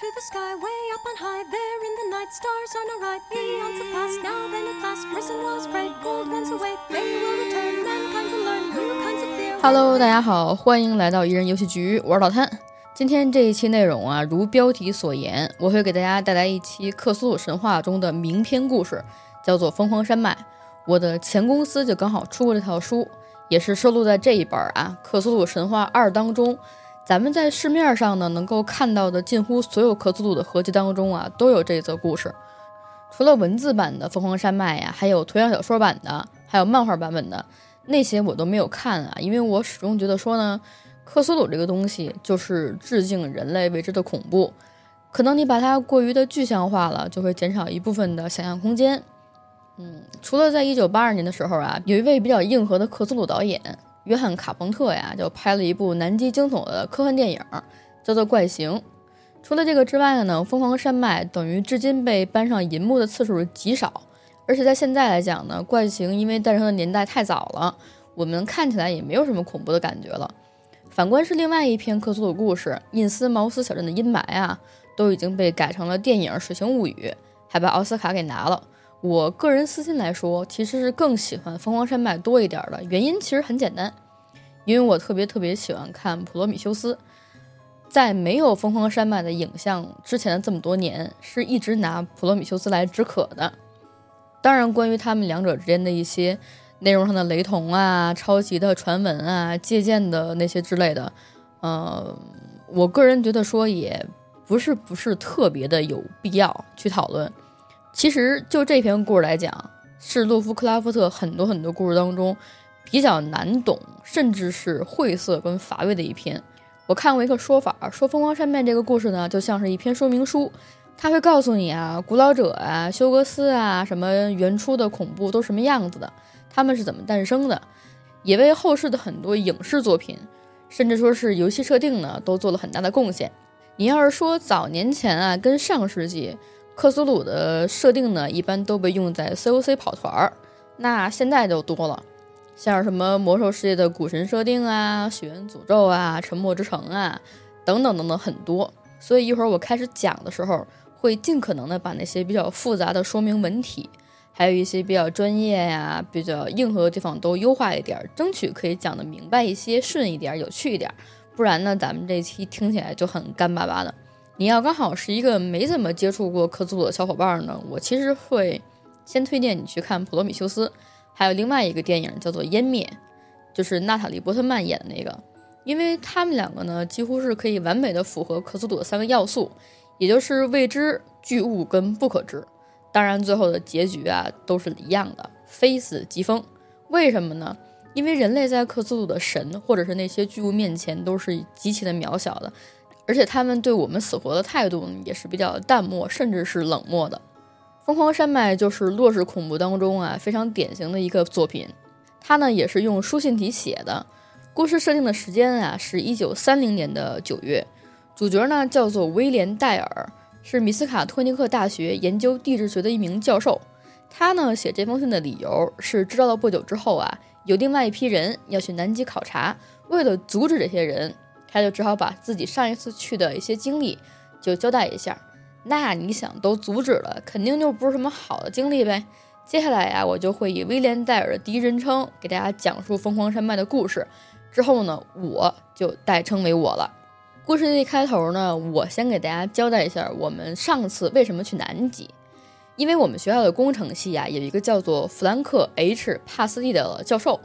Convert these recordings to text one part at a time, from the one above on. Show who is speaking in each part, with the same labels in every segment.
Speaker 1: to the sky, way up on high, there in the night, stars are no right, eons have passed, now then at last, risen was bright, gold once away, they will return, mankind will learn new kinds of fear.
Speaker 2: Hello，大家好，欢迎来到一人游戏局，我是老谭。今天这一期内容啊，如标题所言，我会给大家带来一期克苏鲁神话中的名篇故事，叫做《疯狂山脉》。我的前公司就刚好出过这套书，也是收录在这一本啊《克苏鲁神话二》当中。咱们在市面上呢能够看到的近乎所有克苏鲁的合集当中啊，都有这一则故事。除了文字版的《凤凰山脉》呀，还有图像小说版的，还有漫画版本的那些我都没有看啊，因为我始终觉得说呢，克苏鲁这个东西就是致敬人类未知的恐怖，可能你把它过于的具象化了，就会减少一部分的想象空间。嗯，除了在一九八二年的时候啊，有一位比较硬核的克苏鲁导演。约翰·卡彭特呀，就拍了一部南极惊悚的科幻电影，叫做《怪形》。除了这个之外呢，《疯狂山脉》等于至今被搬上银幕的次数极少。而且在现在来讲呢，《怪形》因为诞生的年代太早了，我们看起来也没有什么恐怖的感觉了。反观是另外一篇克苏鲁故事《印斯茅斯小镇的阴霾》啊，都已经被改成了电影《水形物语》，还把奥斯卡给拿了。我个人私心来说，其实是更喜欢《疯狂山脉》多一点的。原因其实很简单，因为我特别特别喜欢看《普罗米修斯》。在没有《疯狂山脉》的影像之前的这么多年，是一直拿《普罗米修斯》来止渴的。当然，关于他们两者之间的一些内容上的雷同啊、抄袭的传闻啊、借鉴的那些之类的，呃，我个人觉得说也不是不是特别的有必要去讨论。其实就这篇故事来讲，是洛夫克拉夫特很多很多故事当中比较难懂，甚至是晦涩跟乏味的一篇。我看过一个说法，说《疯狂山脉》这个故事呢，就像是一篇说明书，它会告诉你啊，古老者啊、休格斯啊，什么原初的恐怖都什么样子的，他们是怎么诞生的，也为后世的很多影视作品，甚至说是游戏设定呢，都做了很大的贡献。你要是说早年前啊，跟上世纪。克苏鲁的设定呢，一般都被用在 COC 跑团儿，那现在就多了，像什么魔兽世界的古神设定啊、血缘诅咒啊、沉默之城啊，等等等等很多。所以一会儿我开始讲的时候，会尽可能的把那些比较复杂的说明文体，还有一些比较专业呀、比较硬核的地方都优化一点，争取可以讲的明白一些、顺一点、有趣一点。不然呢，咱们这期听起来就很干巴巴的。你要刚好是一个没怎么接触过克苏鲁的小伙伴呢，我其实会先推荐你去看《普罗米修斯》，还有另外一个电影叫做《湮灭》，就是娜塔莉波特曼演的那个，因为他们两个呢几乎是可以完美的符合克苏鲁的三个要素，也就是未知、巨物跟不可知。当然，最后的结局啊都是一样的，非死即疯。为什么呢？因为人类在克苏鲁的神或者是那些巨物面前都是极其的渺小的。而且他们对我们死活的态度也是比较淡漠，甚至是冷漠的。《疯狂山脉》就是洛氏恐怖当中啊非常典型的一个作品，它呢也是用书信体写的。故事设定的时间啊是一九三零年的九月，主角呢叫做威廉戴尔，是米斯卡托尼克大学研究地质学的一名教授。他呢写这封信的理由是知道了不久之后啊有另外一批人要去南极考察，为了阻止这些人。他就只好把自己上一次去的一些经历就交代一下。那你想都阻止了，肯定就不是什么好的经历呗。接下来呀，我就会以威廉戴尔的第一人称给大家讲述疯狂山脉的故事。之后呢，我就代称为我了。故事的一开头呢，我先给大家交代一下我们上次为什么去南极。因为我们学校的工程系啊，有一个叫做弗兰克 ·H· 帕斯蒂的教授，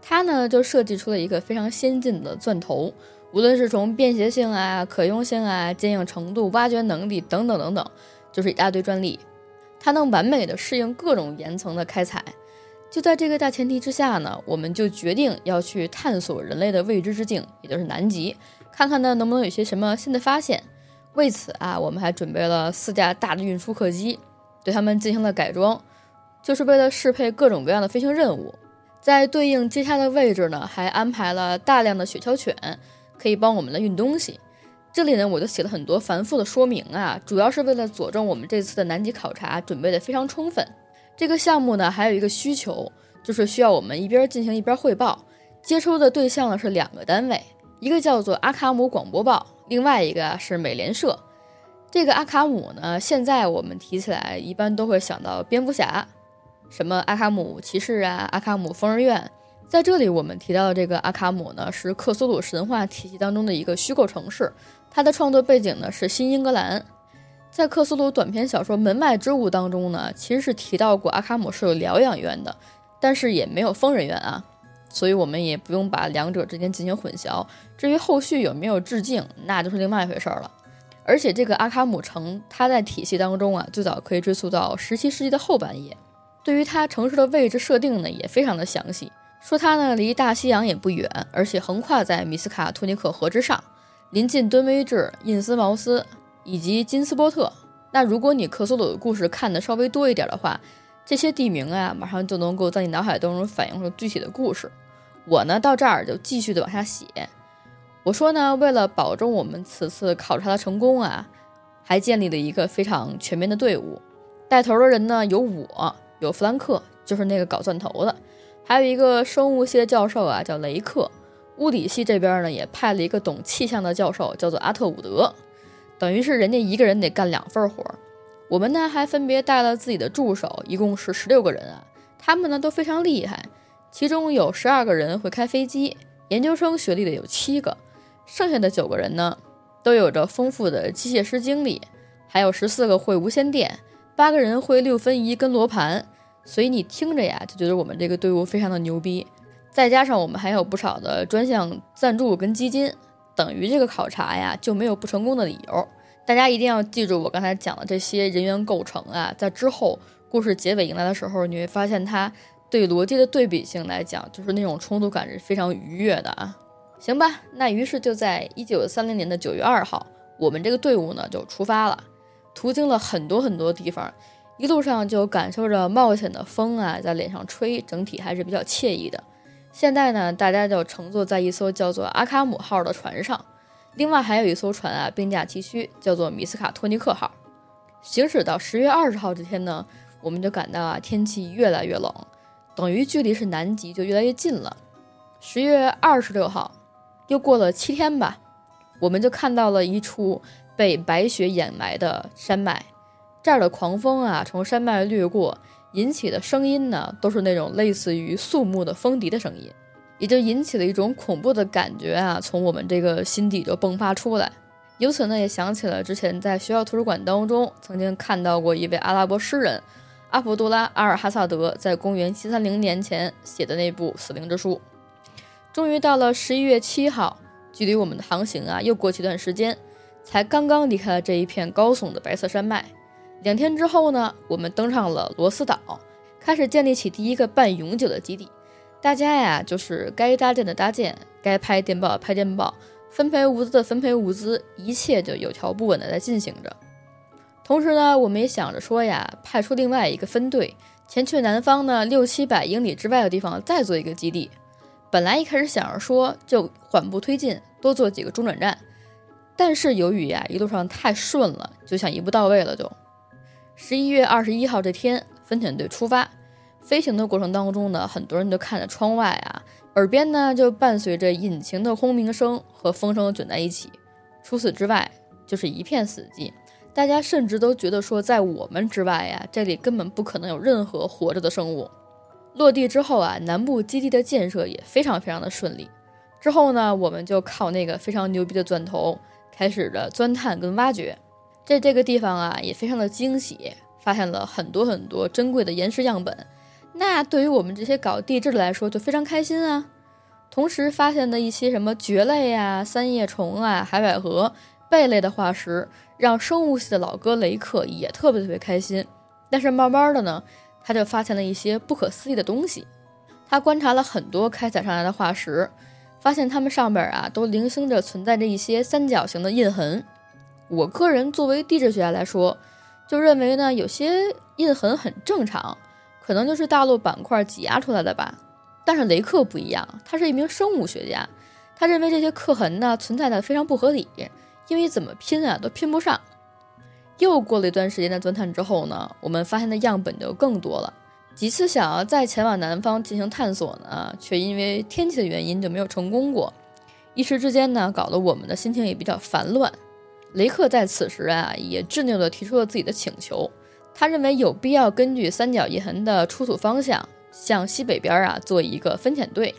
Speaker 2: 他呢就设计出了一个非常先进的钻头。无论是从便携性啊、可用性啊、坚硬程度、挖掘能力等等等等，就是一大堆专利。它能完美的适应各种岩层的开采。就在这个大前提之下呢，我们就决定要去探索人类的未知之境，也就是南极，看看呢能不能有些什么新的发现。为此啊，我们还准备了四架大的运输客机，对它们进行了改装，就是为了适配各种各样的飞行任务。在对应接下的位置呢，还安排了大量的雪橇犬。可以帮我们来运东西。这里呢，我就写了很多繁复的说明啊，主要是为了佐证我们这次的南极考察准备的非常充分。这个项目呢，还有一个需求，就是需要我们一边进行一边汇报。接收的对象呢是两个单位，一个叫做阿卡姆广播报，另外一个是美联社。这个阿卡姆呢，现在我们提起来一般都会想到蝙蝠侠，什么阿卡姆骑士啊，阿卡姆疯人院。在这里我们提到的这个阿卡姆呢，是克苏鲁神话体系当中的一个虚构城市，它的创作背景呢是新英格兰。在克苏鲁短篇小说《门外之物》当中呢，其实是提到过阿卡姆是有疗养院的，但是也没有疯人院啊，所以我们也不用把两者之间进行混淆。至于后续有没有致敬，那就是另外一回事了。而且这个阿卡姆城，它在体系当中啊，最早可以追溯到十七世纪的后半叶。对于它城市的位置设定呢，也非常的详细，说它呢离大西洋也不远，而且横跨在米斯卡托尼克河之上，临近敦威治、印斯茅斯以及金斯波特。那如果你克苏鲁的故事看的稍微多一点的话，这些地名啊，马上就能够在你脑海当中反映出具体的故事。我呢到这儿就继续的往下写。我说呢，为了保证我们此次考察的成功啊，还建立了一个非常全面的队伍。带头的人呢有我，有弗兰克，就是那个搞钻头的，还有一个生物系的教授啊，叫雷克。物理系这边呢也派了一个懂气象的教授，叫做阿特伍德。等于是人家一个人得干两份活。我们呢还分别带了自己的助手，一共是十六个人啊。他们呢都非常厉害，其中有十二个人会开飞机，研究生学历的有七个。剩下的九个人呢，都有着丰富的机械师经历，还有十四个会无线电，八个人会六分仪跟罗盘，所以你听着呀，就觉得我们这个队伍非常的牛逼。再加上我们还有不少的专项赞助跟基金，等于这个考察呀就没有不成功的理由。大家一定要记住我刚才讲的这些人员构成啊，在之后故事结尾迎来的时候，你会发现它对逻辑的对比性来讲，就是那种冲突感是非常愉悦的啊。行吧，那于是就在一九三零年的九月二号，我们这个队伍呢就出发了，途经了很多很多地方，一路上就感受着冒险的风啊在脸上吹，整体还是比较惬意的。现在呢，大家就乘坐在一艘叫做阿卡姆号的船上，另外还有一艘船啊并驾齐驱，叫做米斯卡托尼克号。行驶到十月二十号这天呢，我们就感到啊天气越来越冷，等于距离是南极就越来越近了。十月二十六号。又过了七天吧，我们就看到了一处被白雪掩埋的山脉。这儿的狂风啊，从山脉掠过，引起的声音呢，都是那种类似于肃穆的风笛的声音，也就引起了一种恐怖的感觉啊，从我们这个心底就迸发出来。由此呢，也想起了之前在学校图书馆当中曾经看到过一位阿拉伯诗人阿卜杜拉·阿尔哈萨德在公元七三零年前写的那部《死灵之书》。终于到了十一月七号，距离我们的航行啊又过去一段时间，才刚刚离开了这一片高耸的白色山脉。两天之后呢，我们登上了罗斯岛，开始建立起第一个半永久的基地。大家呀，就是该搭建的搭建，该拍电报拍电报，分配物资的分配物资，一切就有条不紊的在进行着。同时呢，我们也想着说呀，派出另外一个分队前去南方呢六七百英里之外的地方再做一个基地。本来一开始想着说就缓步推进，多做几个中转站，但是由于呀一路上太顺了，就想一步到位了。就十一月二十一号这天，分遣队出发，飞行的过程当中呢，很多人都看着窗外啊，耳边呢就伴随着引擎的轰鸣声和风声卷在一起。除此之外，就是一片死寂，大家甚至都觉得说，在我们之外呀，这里根本不可能有任何活着的生物。落地之后啊，南部基地的建设也非常非常的顺利。之后呢，我们就靠那个非常牛逼的钻头开始了钻探跟挖掘。在这个地方啊，也非常的惊喜，发现了很多很多珍贵的岩石样本。那对于我们这些搞地质的来说，就非常开心啊。同时发现的一些什么蕨类啊、三叶虫啊、海百合、贝类的化石，让生物系的老哥雷克也特别特别开心。但是慢慢的呢。他就发现了一些不可思议的东西。他观察了很多开采上来的化石，发现它们上边啊都零星着存在着一些三角形的印痕。我个人作为地质学家来说，就认为呢有些印痕很正常，可能就是大陆板块挤压出来的吧。但是雷克不一样，他是一名生物学家，他认为这些刻痕呢存在的非常不合理，因为怎么拼啊都拼不上。又过了一段时间的钻探之后呢，我们发现的样本就更多了。几次想要再前往南方进行探索呢，却因为天气的原因就没有成功过。一时之间呢，搞得我们的心情也比较烦乱。雷克在此时啊，也执拗地提出了自己的请求。他认为有必要根据三角印痕的出土方向，向西北边啊做一个分遣队。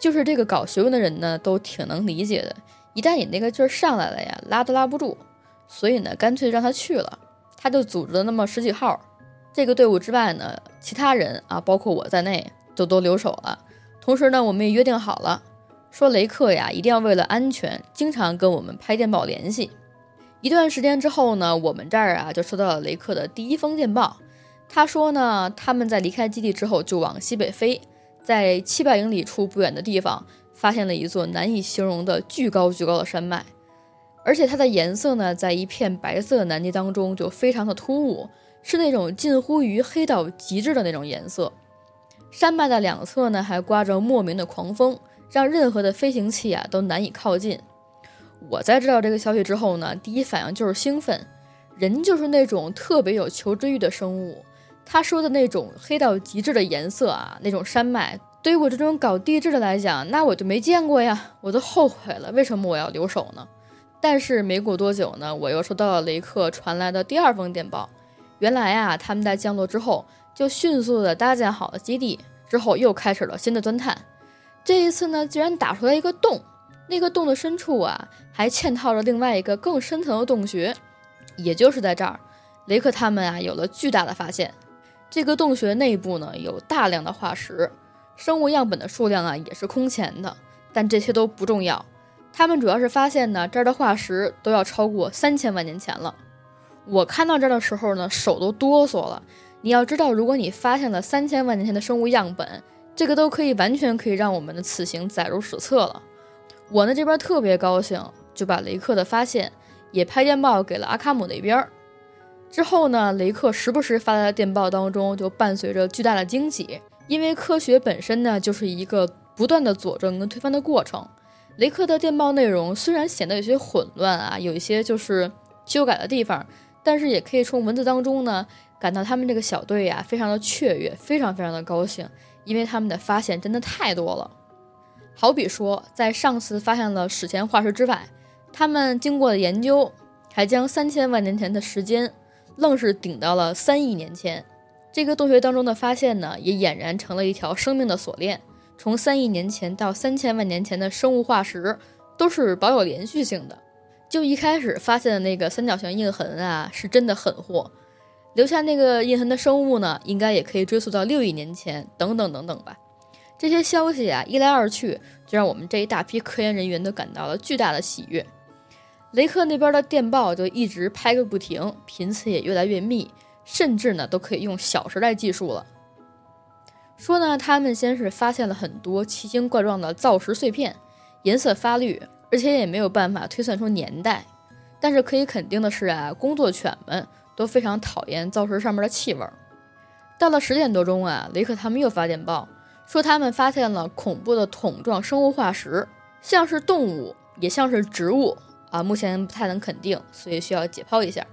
Speaker 2: 就是这个搞学问的人呢，都挺能理解的。一旦你那个劲儿上来了呀，拉都拉不住。所以呢，干脆让他去了。他就组织了那么十几号。这个队伍之外呢，其他人啊，包括我在内，就都留守了。同时呢，我们也约定好了，说雷克呀，一定要为了安全，经常跟我们拍电报联系。一段时间之后呢，我们这儿啊，就收到了雷克的第一封电报。他说呢，他们在离开基地之后就往西北飞，在七百英里处不远的地方，发现了一座难以形容的巨高巨高的山脉，而且它的颜色呢，在一片白色南极当中就非常的突兀。是那种近乎于黑到极致的那种颜色，山脉的两侧呢还刮着莫名的狂风，让任何的飞行器啊都难以靠近。我在知道这个消息之后呢，第一反应就是兴奋。人就是那种特别有求知欲的生物。他说的那种黑到极致的颜色啊，那种山脉，对于我这种搞地质的来讲，那我就没见过呀，我都后悔了，为什么我要留守呢？但是没过多久呢，我又收到了雷克传来的第二封电报。原来啊，他们在降落之后就迅速的搭建好了基地，之后又开始了新的钻探。这一次呢，竟然打出来一个洞，那个洞的深处啊，还嵌套着另外一个更深层的洞穴。也就是在这儿，雷克他们啊有了巨大的发现。这个洞穴内部呢，有大量的化石，生物样本的数量啊也是空前的。但这些都不重要，他们主要是发现呢，这儿的化石都要超过三千万年前了。我看到这儿的时候呢，手都哆嗦了。你要知道，如果你发现了三千万年前的生物样本，这个都可以完全可以让我们的此行载入史册了。我呢这边特别高兴，就把雷克的发现也拍电报给了阿卡姆那边。之后呢，雷克时不时发来的电报当中就伴随着巨大的惊喜，因为科学本身呢就是一个不断的佐证跟推翻的过程。雷克的电报内容虽然显得有些混乱啊，有一些就是修改的地方。但是也可以从文字当中呢，感到他们这个小队呀，非常的雀跃，非常非常的高兴，因为他们的发现真的太多了。好比说，在上次发现了史前化石之外，他们经过了研究，还将三千万年前的时间，愣是顶到了三亿年前。这个洞穴当中的发现呢，也俨然成了一条生命的锁链，从三亿年前到三千万年前的生物化石，都是保有连续性的。就一开始发现的那个三角形印痕啊，是真的狠货。留下那个印痕的生物呢，应该也可以追溯到六亿年前，等等等等吧。这些消息啊，一来二去，就让我们这一大批科研人员都感到了巨大的喜悦。雷克那边的电报就一直拍个不停，频次也越来越密，甚至呢都可以用小时来计数了。说呢，他们先是发现了很多奇形怪状的造石碎片，颜色发绿。而且也没有办法推算出年代，但是可以肯定的是啊，工作犬们都非常讨厌造石上面的气味。到了十点多钟啊，雷克他们又发电报说他们发现了恐怖的桶状生物化石，像是动物也像是植物啊，目前不太能肯定，所以需要解剖一下。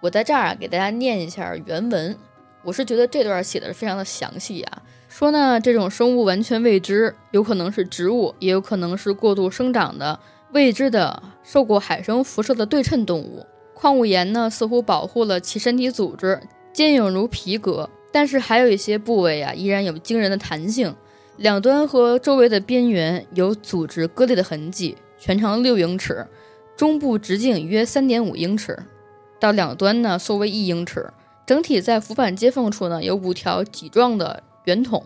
Speaker 2: 我在这儿啊给大家念一下原文，我是觉得这段写的是非常的详细啊。说呢，这种生物完全未知，有可能是植物，也有可能是过度生长的未知的、受过海生辐射的对称动物。矿物岩呢，似乎保护了其身体组织，坚硬如皮革，但是还有一些部位啊，依然有惊人的弹性。两端和周围的边缘有组织割裂的痕迹，全长六英尺，中部直径约三点五英尺，到两端呢缩为一英尺。整体在浮板接缝处呢有五条脊状的。圆筒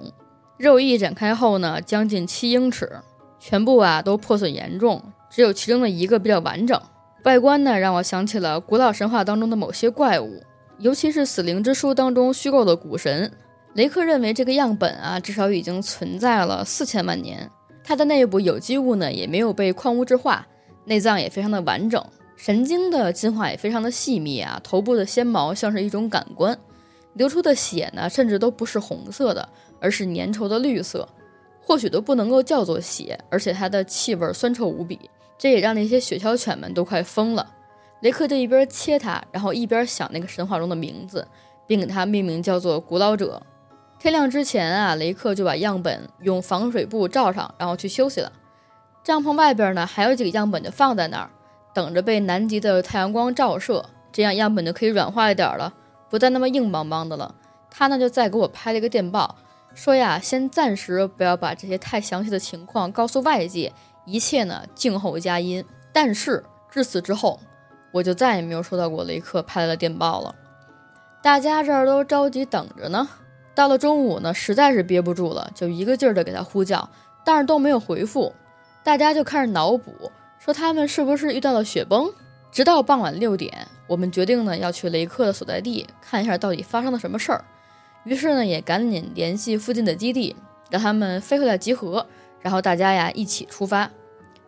Speaker 2: 肉翼展开后呢，将近七英尺，全部啊都破损严重，只有其中的一个比较完整。外观呢，让我想起了古老神话当中的某些怪物，尤其是《死灵之书》当中虚构的古神。雷克认为这个样本啊，至少已经存在了四千万年。它的内部有机物呢，也没有被矿物质化，内脏也非常的完整，神经的进化也非常的细密啊。头部的纤毛像是一种感官。流出的血呢，甚至都不是红色的，而是粘稠的绿色，或许都不能够叫做血，而且它的气味酸臭无比，这也让那些雪橇犬们都快疯了。雷克就一边切它，然后一边想那个神话中的名字，并给它命名叫做古老者。天亮之前啊，雷克就把样本用防水布罩上，然后去休息了。帐篷外边呢，还有几个样本就放在那儿，等着被南极的太阳光照射，这样样本就可以软化一点了，不再那么硬邦邦的了。他呢就再给我拍了一个电报，说呀，先暂时不要把这些太详细的情况告诉外界，一切呢静候佳音。但是至此之后，我就再也没有收到过雷克拍来的电报了。大家这儿都着急等着呢。到了中午呢，实在是憋不住了，就一个劲儿的给他呼叫，但是都没有回复。大家就开始脑补，说他们是不是遇到了雪崩？直到傍晚六点，我们决定呢要去雷克的所在地看一下到底发生了什么事儿。于是呢，也赶紧联系附近的基地，让他们飞回来集合，然后大家呀一起出发。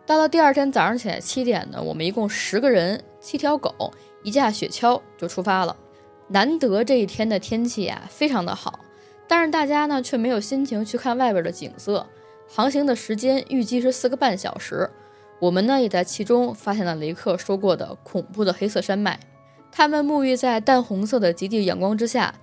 Speaker 2: 到了第二天早上起来七点呢，我们一共十个人，七条狗，一架雪橇就出发了。难得这一天的天气啊非常的好，但是大家呢却没有心情去看外边的景色。航行的时间预计是四个半小时，我们呢也在其中发现了雷克说过的恐怖的黑色山脉。他们沐浴在淡红色的极地阳光之下。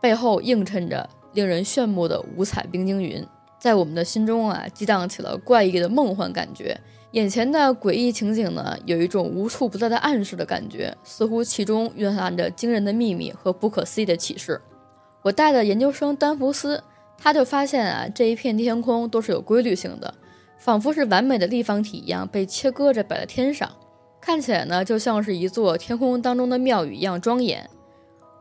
Speaker 2: 背后映衬着令人炫目的五彩冰晶云，在我们的心中啊激荡起了怪异的梦幻感觉。眼前的诡异情景呢，有一种无处不在的暗示的感觉，似乎其中蕴含着惊人的秘密和不可思议的启示。我带的研究生丹弗斯，他就发现啊，这一片天空都是有规律性的，仿佛是完美的立方体一样被切割着摆在天上，看起来呢就像是一座天空当中的庙宇一样庄严。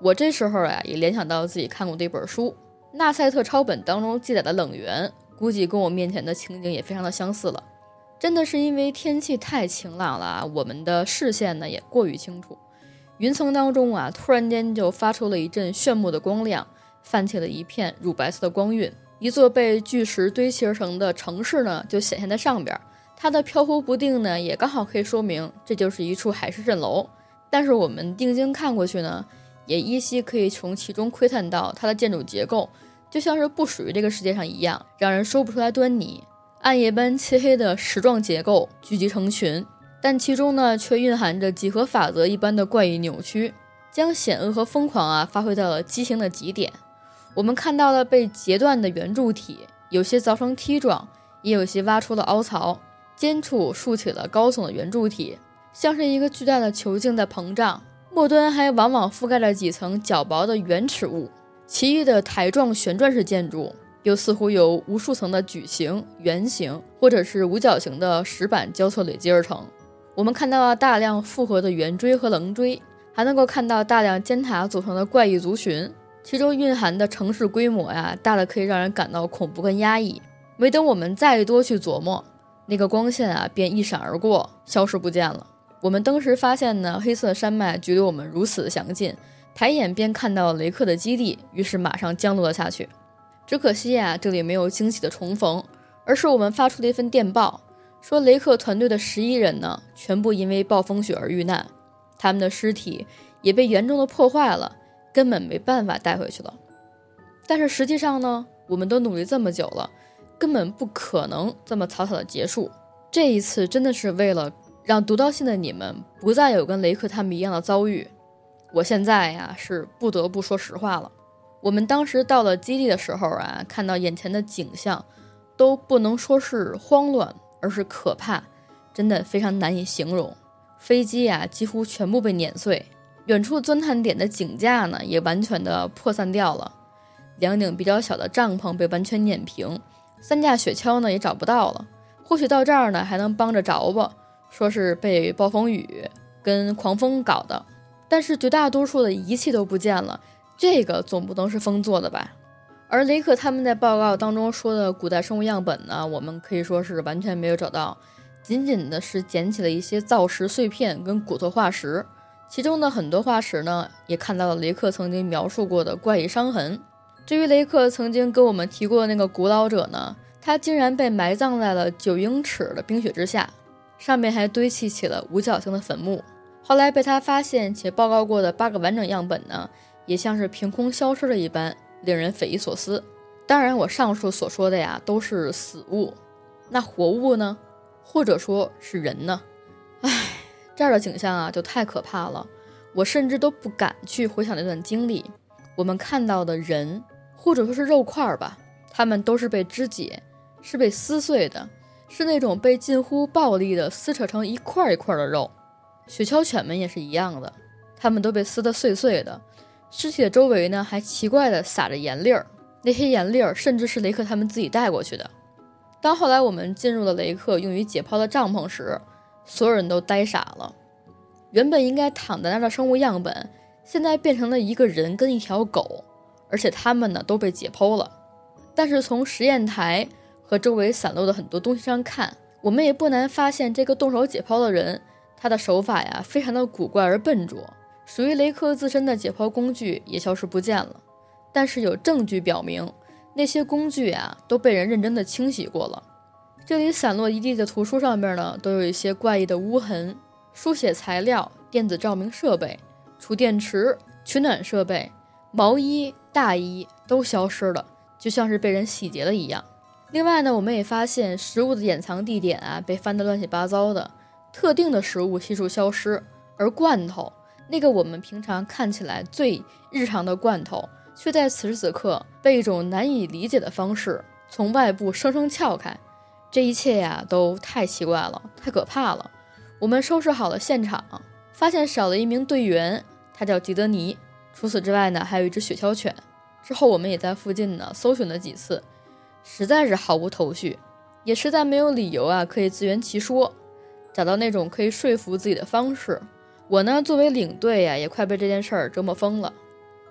Speaker 2: 我这时候啊，也联想到自己看过的一本书《纳赛特抄本》当中记载的冷源，估计跟我面前的情景也非常的相似了。真的是因为天气太晴朗了啊，我们的视线呢也过于清楚，云层当中啊，突然间就发出了一阵炫目的光亮，泛起了一片乳白色的光晕，一座被巨石堆砌而成的城市呢就显现在上边，它的飘忽不定呢，也刚好可以说明这就是一处海市蜃楼。但是我们定睛看过去呢。也依稀可以从其中窥探到它的建筑结构，就像是不属于这个世界上一样，让人说不出来端倪。暗夜般漆黑的石状结构聚集成群，但其中呢却蕴含着几何法则一般的怪异扭曲，将险恶和疯狂啊发挥到了畸形的极点。我们看到了被截断的圆柱体，有些凿成梯状，也有些挖出了凹槽，尖处竖起了高耸的圆柱体，像是一个巨大的球茎在膨胀。末端还往往覆盖着几层较薄的圆齿物，其余的台状旋转式建筑又似乎由无数层的矩形、圆形或者是五角形的石板交错累积而成。我们看到了大量复合的圆锥和棱锥，还能够看到大量尖塔组成的怪异族群，其中蕴含的城市规模呀，大的可以让人感到恐怖跟压抑。没等我们再多去琢磨，那个光线啊，便一闪而过，消失不见了。我们当时发现呢，黑色山脉距离我们如此的详近，抬眼便看到雷克的基地，于是马上降落了下去。只可惜呀，这里没有惊喜的重逢，而是我们发出了一份电报，说雷克团队的十一人呢，全部因为暴风雪而遇难，他们的尸体也被严重的破坏了，根本没办法带回去了。但是实际上呢，我们都努力这么久了，根本不可能这么草草的结束。这一次真的是为了。让读到信的你们不再有跟雷克他们一样的遭遇。我现在呀是不得不说实话了。我们当时到了基地的时候啊，看到眼前的景象，都不能说是慌乱，而是可怕，真的非常难以形容。飞机呀几乎全部被碾碎，远处钻探点的井架呢也完全的破散掉了，两顶比较小的帐篷被完全碾平，三架雪橇呢也找不到了。或许到这儿呢还能帮着着吧。说是被暴风雨跟狂风搞的，但是绝大多数的仪器都不见了，这个总不能是风做的吧？而雷克他们在报告当中说的古代生物样本呢，我们可以说是完全没有找到，仅仅的是捡起了一些造石碎片跟骨头化石，其中的很多化石呢，也看到了雷克曾经描述过的怪异伤痕。至于雷克曾经跟我们提过的那个古老者呢，他竟然被埋葬在了九英尺的冰雪之下。上面还堆砌起了五角星的坟墓。后来被他发现且报告过的八个完整样本呢，也像是凭空消失了一般，令人匪夷所思。当然，我上述所说的呀，都是死物。那活物呢？或者说是人呢？唉，这儿的景象啊，就太可怕了。我甚至都不敢去回想那段经历。我们看到的人，或者说是肉块吧，他们都是被肢解，是被撕碎的。是那种被近乎暴力的撕扯成一块一块的肉，雪橇犬们也是一样的，它们都被撕得碎碎的，尸体的周围呢还奇怪的撒着盐粒儿，那些盐粒儿甚至是雷克他们自己带过去的。当后来我们进入了雷克用于解剖的帐篷时，所有人都呆傻了。原本应该躺在那儿的生物样本，现在变成了一个人跟一条狗，而且他们呢都被解剖了。但是从实验台和周围散落的很多东西上看，我们也不难发现，这个动手解剖的人，他的手法呀非常的古怪而笨拙。属于雷克自身的解剖工具也消失不见了。但是有证据表明，那些工具啊都被人认真的清洗过了。这里散落一地的图书上面呢，都有一些怪异的污痕。书写材料、电子照明设备、储电池、取暖设备、毛衣、大衣都消失了，就像是被人洗劫了一样。另外呢，我们也发现食物的掩藏地点啊被翻得乱七八糟的，特定的食物悉数消失，而罐头那个我们平常看起来最日常的罐头，却在此时此刻被一种难以理解的方式从外部生生撬开。这一切呀，都太奇怪了，太可怕了。我们收拾好了现场，发现少了一名队员，他叫吉德尼。除此之外呢，还有一只雪橇犬。之后我们也在附近呢搜寻了几次，实在是毫无头绪，也实在没有理由啊可以自圆其说，找到那种可以说服自己的方式。我呢作为领队呀，也快被这件事儿折磨疯了。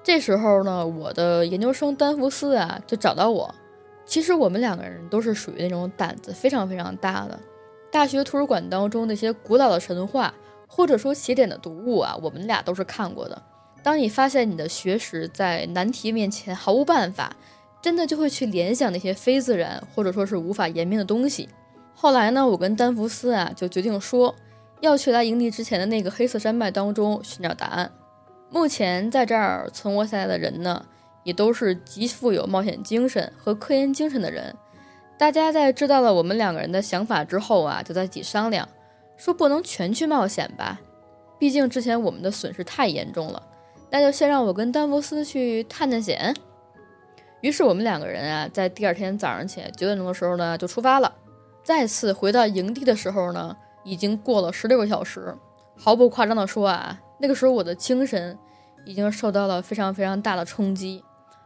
Speaker 2: 这时候呢，我的研究生丹福斯啊就找到我。其实我们两个人都是属于那种胆子非常非常大的。大学图书馆当中那些古老的神话，或者说起点的读物啊，我们俩都是看过的。当你发现你的学识在难题面前毫无办法，真的就会去联想那些非自然或者说是无法言明的东西。后来呢，我跟丹福斯啊就决定说，要去来营地之前的那个黑色山脉当中寻找答案。目前在这儿存活下来的人呢，也都是极富有冒险精神和科研精神的人。大家在知道了我们两个人的想法之后啊，就在一起商量，说不能全去冒险吧，毕竟之前我们的损失太严重了。那就先让我跟丹佛斯去探探险。于是我们两个人啊，在第二天早上起来九点钟的时候呢，就出发了。再次回到营地的时候呢，已经过了十六个小时。毫不夸张的说啊，那个时候我的精神已经受到了非常非常大的冲击，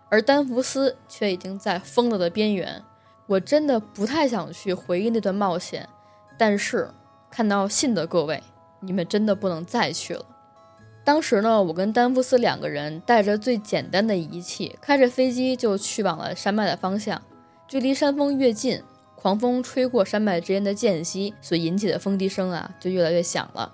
Speaker 2: 而丹福斯却已经在疯了的边缘。我真的不太想去回忆那段冒险，但是看到信的各位，你们真的不能再去了。当时呢，我跟丹福斯两个人带着最简单的仪器，开着飞机就去往了山脉的方向。距离山峰越近，狂风吹过山脉之间的间隙所引起的风笛声啊，就越来越响了。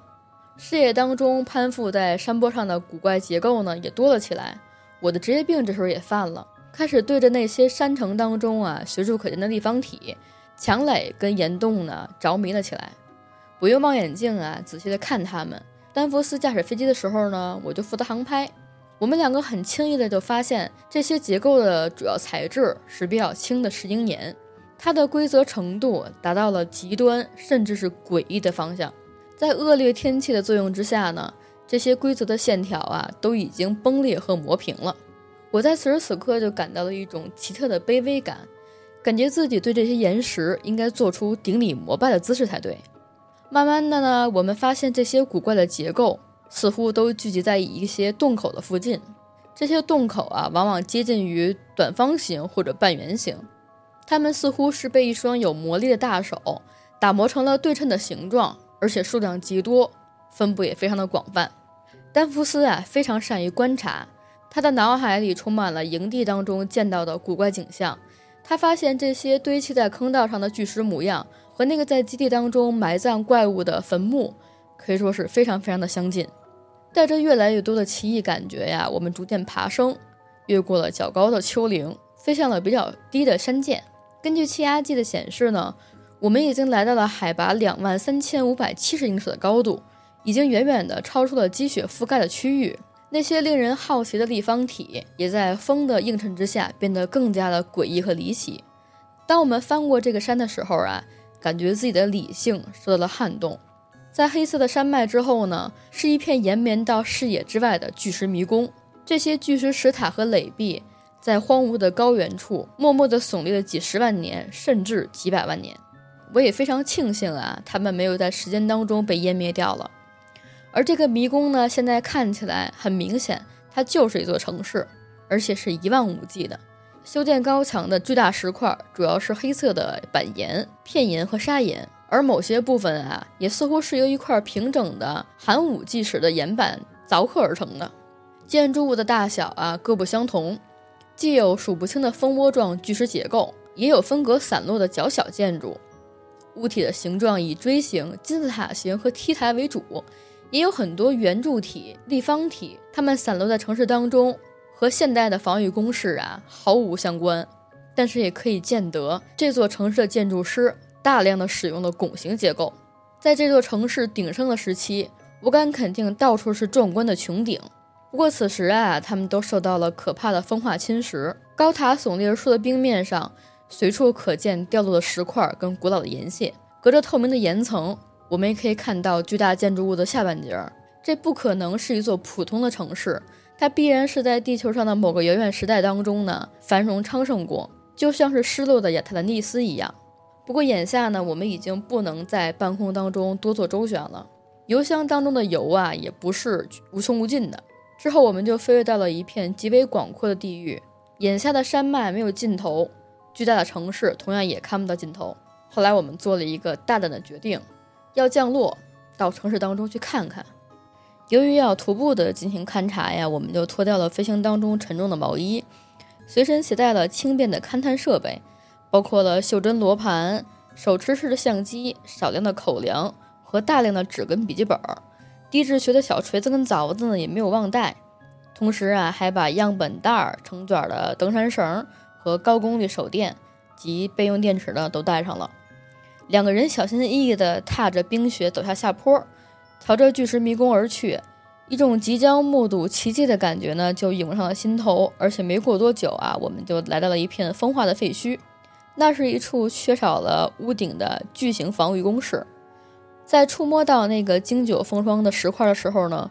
Speaker 2: 视野当中攀附在山坡上的古怪结构呢，也多了起来。我的职业病这时候也犯了。开始对着那些山城当中啊随处可见的立方体、墙垒跟岩洞呢着迷了起来。我用望远镜啊仔细的看它们。丹佛斯驾驶飞机的时候呢，我就负责航拍。我们两个很轻易的就发现这些结构的主要材质是比较轻的石英岩，它的规则程度达到了极端甚至是诡异的方向。在恶劣天气的作用之下呢，这些规则的线条啊都已经崩裂和磨平了。我在此时此刻就感到了一种奇特的卑微感，感觉自己对这些岩石应该做出顶礼膜拜的姿势才对。慢慢的呢，我们发现这些古怪的结构似乎都聚集在一些洞口的附近，这些洞口啊，往往接近于短方形或者半圆形，它们似乎是被一双有魔力的大手打磨成了对称的形状，而且数量极多，分布也非常的广泛。丹福斯啊，非常善于观察。他的脑海里充满了营地当中见到的古怪景象。他发现这些堆砌在坑道上的巨石模样和那个在基地当中埋葬怪物的坟墓可以说是非常非常的相近。带着越来越多的奇异感觉呀，我们逐渐爬升，越过了较高的丘陵，飞向了比较低的山涧。根据气压计的显示呢，我们已经来到了海拔两万三千五百七十英尺的高度，已经远远的超出了积雪覆盖的区域。那些令人好奇的立方体也在风的映衬之下变得更加的诡异和离奇。当我们翻过这个山的时候啊，感觉自己的理性受到了撼动。在黑色的山脉之后呢，是一片延绵到视野之外的巨石迷宫。这些巨石石塔和垒壁在荒芜的高原处默默地耸立了几十万年，甚至几百万年。我也非常庆幸啊，它们没有在时间当中被湮灭掉了。而这个迷宫呢，现在看起来很明显，它就是一座城市，而且是一望无际的。修建高墙的巨大石块，主要是黑色的板岩、片岩和砂岩，而某些部分啊，也似乎是由一块平整的寒武纪时的岩板凿刻而成的。建筑物的大小啊各不相同，既有数不清的蜂窝状巨石结构，也有分隔散落的较小建筑。物体的形状以锥形、金字塔形和梯台为主。也有很多圆柱体、立方体，它们散落在城市当中，和现代的防御工事啊毫无相关。但是也可以见得，这座城市的建筑师大量的使用了拱形结构。在这座城市鼎盛的时期，我敢肯定，到处是壮观的穹顶。不过此时啊，它们都受到了可怕的风化侵蚀，高塔耸立而出的冰面上，随处可见掉落的石块跟古老的岩屑，隔着透明的岩层。我们也可以看到巨大建筑物的下半截儿，这不可能是一座普通的城市，它必然是在地球上的某个遥远时代当中呢繁荣昌盛过，就像是失落的亚特兰蒂斯一样。不过眼下呢，我们已经不能在半空当中多做周旋了，油箱当中的油啊也不是无穷无尽的。之后我们就飞跃到了一片极为广阔的地域，眼下的山脉没有尽头，巨大的城市同样也看不到尽头。后来我们做了一个大胆的决定。要降落到城市当中去看看。由于要徒步的进行勘察呀，我们就脱掉了飞行当中沉重的毛衣，随身携带了轻便的勘探设备，包括了袖珍罗盘、手持式的相机、少量的口粮和大量的纸跟笔记本。地质学的小锤子跟凿子呢也没有忘带。同时啊，还把样本袋、成卷的登山绳和高功率手电及备用电池呢都带上了。两个人小心翼翼地踏着冰雪走下下坡，朝着巨石迷宫而去。一种即将目睹奇迹的感觉呢，就涌上了心头。而且没过多久啊，我们就来到了一片风化的废墟，那是一处缺少了屋顶的巨型防御工事。在触摸到那个经久风霜的石块的时候呢，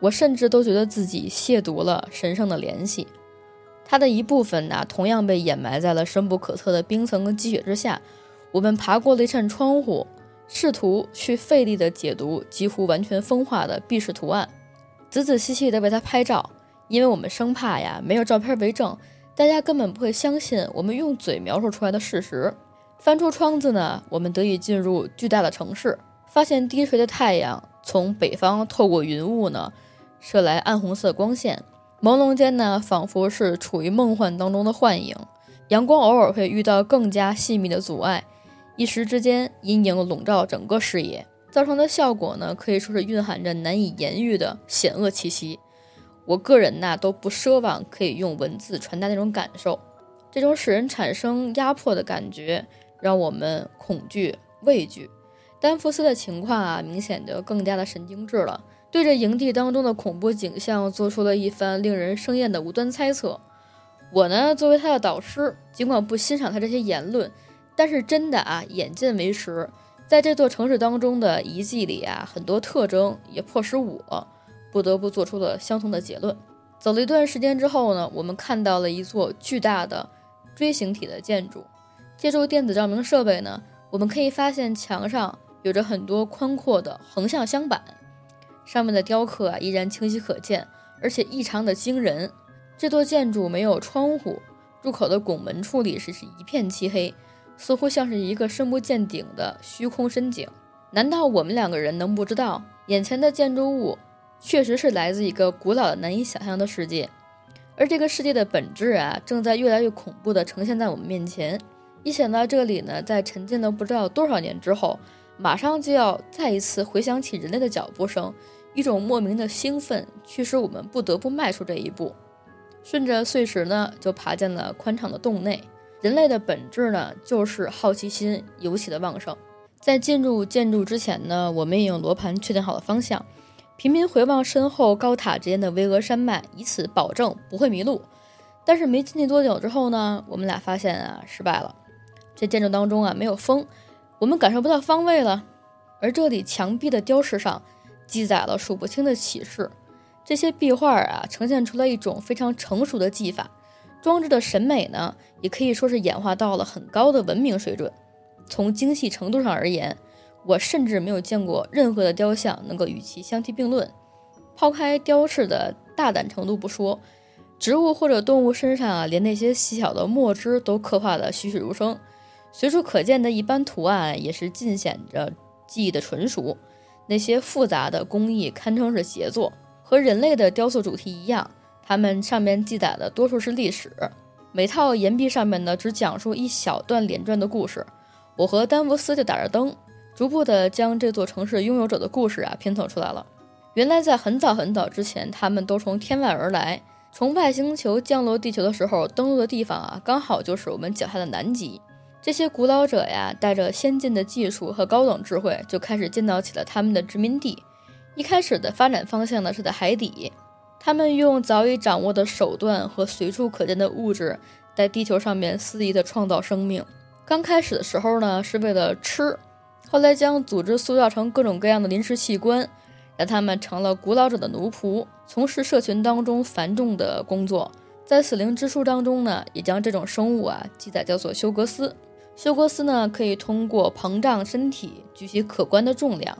Speaker 2: 我甚至都觉得自己亵渎了神圣的联系。它的一部分呢，同样被掩埋在了深不可测的冰层跟积雪之下。我们爬过了一扇窗户，试图去费力地解读几乎完全风化的壁饰图案，仔仔细细地为它拍照，因为我们生怕呀没有照片为证，大家根本不会相信我们用嘴描述出来的事实。翻出窗子呢，我们得以进入巨大的城市，发现低垂的太阳从北方透过云雾呢，射来暗红色光线，朦胧间呢，仿佛是处于梦幻当中的幻影。阳光偶尔会遇到更加细密的阻碍。一时之间，阴影笼罩整个视野，造成的效果呢，可以说是蕴含着难以言喻的险恶气息。我个人呐，都不奢望可以用文字传达那种感受。这种使人产生压迫的感觉，让我们恐惧、畏惧。丹佛斯的情况啊，明显就更加的神经质了，对着营地当中的恐怖景象，做出了一番令人生厌的无端猜测。我呢，作为他的导师，尽管不欣赏他这些言论。但是真的啊，眼见为实，在这座城市当中的遗迹里啊，很多特征也迫使我不得不做出了相同的结论。走了一段时间之后呢，我们看到了一座巨大的锥形体的建筑。借助电子照明设备呢，我们可以发现墙上有着很多宽阔的横向镶板，上面的雕刻啊依然清晰可见，而且异常的惊人。这座建筑没有窗户，入口的拱门处理是是一片漆黑。似乎像是一个深不见底的虚空深井。难道我们两个人能不知道，眼前的建筑物确实是来自一个古老的、难以想象的世界？而这个世界的本质啊，正在越来越恐怖地呈现在我们面前。一想到这里呢，在沉浸了不知道多少年之后，马上就要再一次回想起人类的脚步声，一种莫名的兴奋驱使我们不得不迈出这一步。顺着碎石呢，就爬进了宽敞的洞内。人类的本质呢，就是好奇心尤其的旺盛。在进入建筑之前呢，我们也用罗盘确定好了方向，频频回望身后高塔之间的巍峨山脉，以此保证不会迷路。但是没进去多久之后呢，我们俩发现啊，失败了。这建筑当中啊，没有风，我们感受不到方位了。而这里墙壁的雕饰上记载了数不清的启示，这些壁画啊，呈现出了一种非常成熟的技法。装置的审美呢，也可以说是演化到了很高的文明水准。从精细程度上而言，我甚至没有见过任何的雕像能够与其相提并论。抛开雕饰的大胆程度不说，植物或者动物身上啊，连那些细小的墨汁都刻画得栩栩如生。随处可见的一般图案也是尽显着技艺的纯熟。那些复杂的工艺堪称是杰作。和人类的雕塑主题一样，它们上面记载的多数是历史。每套岩壁上面呢，只讲述一小段连传的故事。我和丹佛斯就打着灯，逐步的将这座城市拥有者的故事啊拼凑出来了。原来在很早很早之前，他们都从天外而来，从外星球降落地球的时候，登陆的地方啊，刚好就是我们脚下的南极。这些古老者呀，带着先进的技术和高等智慧，就开始建造起了他们的殖民地。一开始的发展方向呢是在海底，他们用早已掌握的手段和随处可见的物质，在地球上面肆意的创造生命。刚开始的时候呢是为了吃，后来将组织塑造成各种各样的临时器官，让他们成了古老者的奴仆，从事社群当中繁重的工作。在死灵之书当中呢，也将这种生物啊记载叫做休格斯。休格斯呢可以通过膨胀身体举起可观的重量。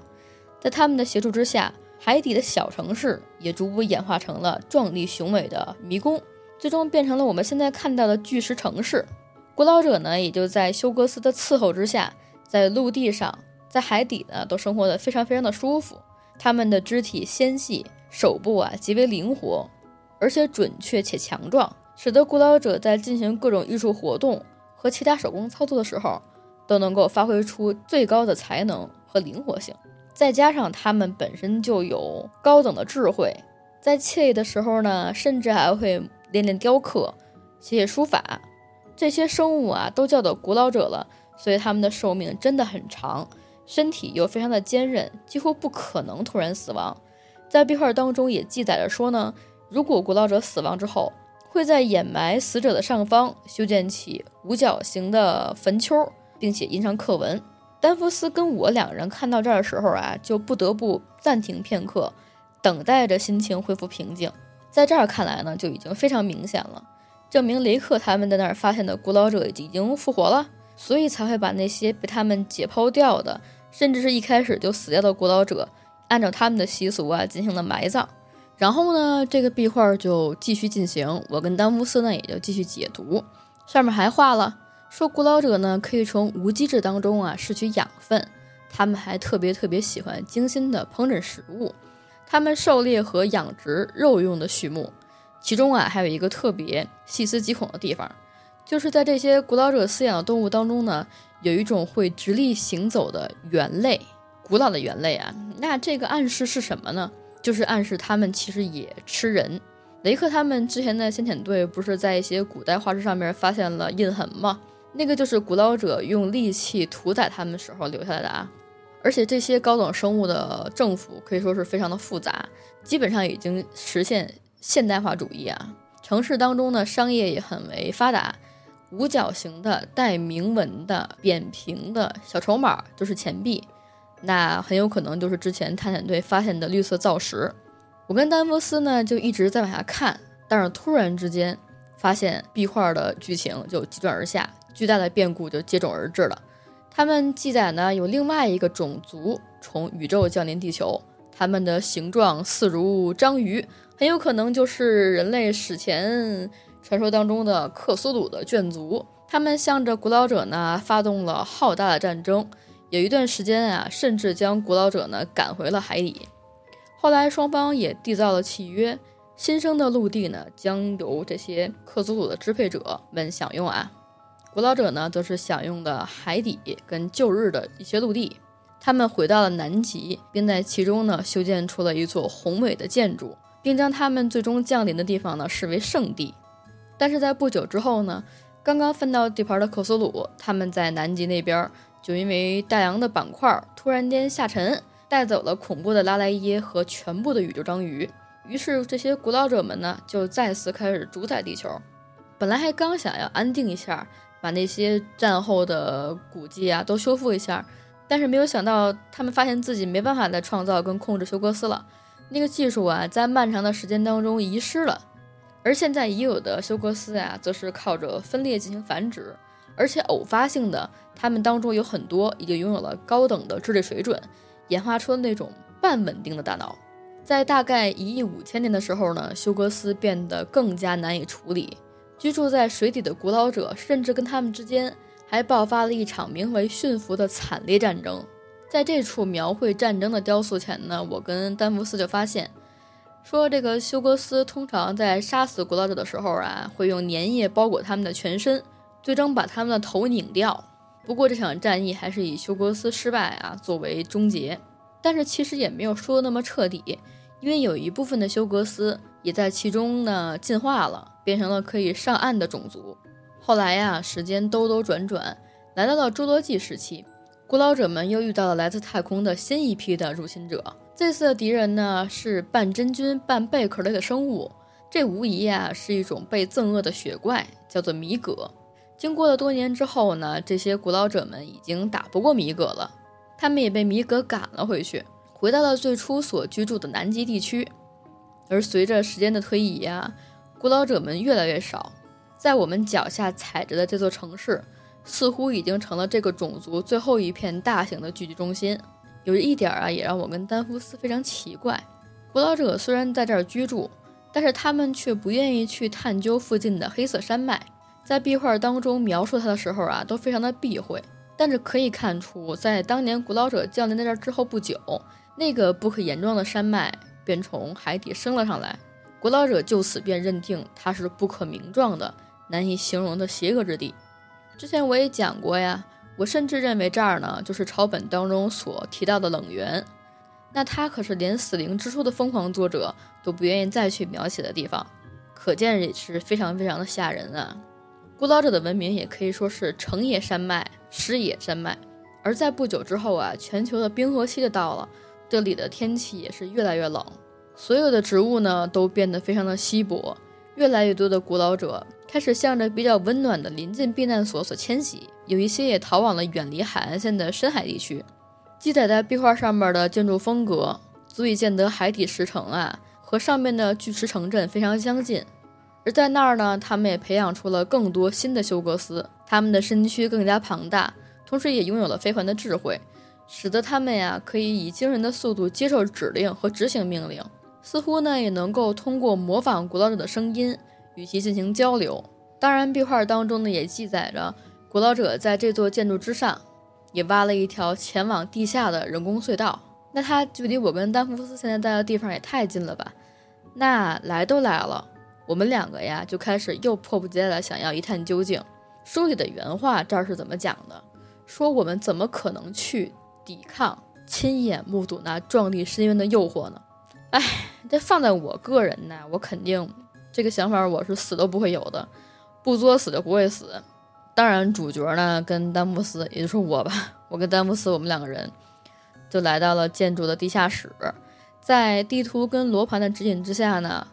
Speaker 2: 在他们的协助之下，海底的小城市也逐步演化成了壮丽雄伟的迷宫，最终变成了我们现在看到的巨石城市。古老者呢，也就在休格斯的伺候之下，在陆地上、在海底呢，都生活的非常非常的舒服。他们的肢体纤细，手部啊极为灵活，而且准确且强壮，使得古老者在进行各种艺术活动和其他手工操作的时候，都能够发挥出最高的才能和灵活性。再加上他们本身就有高等的智慧，在惬意的时候呢，甚至还会练练雕刻、写写书法。这些生物啊，都叫做古老者了，所以他们的寿命真的很长，身体又非常的坚韧，几乎不可能突然死亡。在壁画当中也记载着说呢，如果古老者死亡之后，会在掩埋死者的上方修建起五角形的坟丘，并且印上刻文。丹佛斯跟我两人看到这儿的时候啊，就不得不暂停片刻，等待着心情恢复平静。在这儿看来呢，就已经非常明显了，证明雷克他们在那儿发现的古老者已经复活了，所以才会把那些被他们解剖掉的，甚至是一开始就死掉的古老者，按照他们的习俗啊进行了埋葬。然后呢，这个壁画就继续进行，我跟丹佛斯呢也就继续解读，上面还画了。说古老者呢，可以从无机质当中啊摄取养分，他们还特别特别喜欢精心的烹饪食物，他们狩猎和养殖肉用的畜牧，其中啊还有一个特别细思极恐的地方，就是在这些古老者饲养的动物当中呢，有一种会直立行走的猿类，古老的猿类啊，那这个暗示是什么呢？就是暗示他们其实也吃人。雷克他们之前的先遣队不是在一些古代画石上面发现了印痕吗？那个就是古老者用利器屠宰他们时候留下来的啊，而且这些高等生物的政府可以说是非常的复杂，基本上已经实现现代化主义啊。城市当中呢，商业也很为发达，五角形的带铭文的扁平的小筹码就是钱币，那很有可能就是之前探险队发现的绿色造石。我跟丹佛斯呢就一直在往下看，但是突然之间发现壁画的剧情就急转而下。巨大的变故就接踵而至了。他们记载呢，有另外一个种族从宇宙降临地球，他们的形状似如章鱼，很有可能就是人类史前传说当中的克苏鲁的眷族。他们向着古老者呢发动了浩大的战争，有一段时间啊，甚至将古老者呢赶回了海底。后来双方也缔造了契约，新生的陆地呢将由这些克苏鲁的支配者们享用啊。古老者呢，则是享用的海底跟旧日的一些陆地。他们回到了南极，并在其中呢修建出了一座宏伟的建筑，并将他们最终降临的地方呢视为圣地。但是在不久之后呢，刚刚分到地盘的克苏鲁，他们在南极那边就因为大洋的板块突然间下沉，带走了恐怖的拉莱耶和全部的宇宙章鱼。于是这些古老者们呢，就再次开始主宰地球。本来还刚想要安定一下。把那些战后的古迹啊都修复一下，但是没有想到他们发现自己没办法再创造跟控制休格斯了，那个技术啊在漫长的时间当中遗失了，而现在已有的休格斯啊则是靠着分裂进行繁殖，而且偶发性的，他们当中有很多已经拥有了高等的智力水准，演化出了那种半稳定的大脑。在大概一亿五千年的时候呢，休格斯变得更加难以处理。居住在水底的古老者甚至跟他们之间还爆发了一场名为“驯服”的惨烈战争。在这处描绘战争的雕塑前呢，我跟丹弗斯就发现，说这个休格斯通常在杀死古老者的时候啊，会用粘液包裹他们的全身。最终把他们的头拧掉。不过这场战役还是以休格斯失败啊作为终结。但是其实也没有说的那么彻底，因为有一部分的休格斯也在其中呢进化了，变成了可以上岸的种族。后来呀，时间兜兜转转，来到了侏罗纪时期，古老者们又遇到了来自太空的新一批的入侵者。这次的敌人呢是半真菌半贝壳类的生物，这无疑啊是一种被憎恶的雪怪，叫做米葛。经过了多年之后呢，这些古老者们已经打不过米格了，他们也被米格赶了回去，回到了最初所居住的南极地区。而随着时间的推移啊，古老者们越来越少，在我们脚下踩着的这座城市，似乎已经成了这个种族最后一片大型的聚集中心。有一点啊，也让我跟丹夫斯非常奇怪：古老者虽然在这儿居住，但是他们却不愿意去探究附近的黑色山脉。在壁画当中描述他的时候啊，都非常的避讳。但是可以看出，在当年古老者降临在这之后不久，那个不可言状的山脉便从海底升了上来。古老者就此便认定它是不可名状的、难以形容的邪恶之地。之前我也讲过呀，我甚至认为这儿呢就是抄本当中所提到的冷源。那它可是连死灵之书的疯狂作者都不愿意再去描写的地方，可见也是非常非常的吓人啊。古老者的文明也可以说是成也山脉，失也山脉。而在不久之后啊，全球的冰河期就到了，这里的天气也是越来越冷，所有的植物呢都变得非常的稀薄，越来越多的古老者开始向着比较温暖的临近避难所所迁徙，有一些也逃往了远离海岸线的深海地区。记载在壁画上面的建筑风格，足以见得海底石城啊和上面的巨石城镇非常相近。而在那儿呢，他们也培养出了更多新的休格斯，他们的身躯更加庞大，同时也拥有了非凡的智慧，使得他们呀可以以惊人的速度接受指令和执行命令，似乎呢也能够通过模仿古老者的声音与其进行交流。当然，壁画当中呢也记载着古老者在这座建筑之上也挖了一条前往地下的人工隧道。那它距离我跟丹弗斯现在待的地方也太近了吧？那来都来了。我们两个呀，就开始又迫不及待的想要一探究竟。书里的原话这儿是怎么讲的？说我们怎么可能去抵抗、亲眼目睹那壮丽深渊的诱惑呢？哎，这放在我个人呢，我肯定这个想法我是死都不会有的，不作死就不会死。当然，主角呢跟丹姆斯，也就是我吧，我跟丹姆斯，我们两个人就来到了建筑的地下室，在地图跟罗盘的指引之下呢。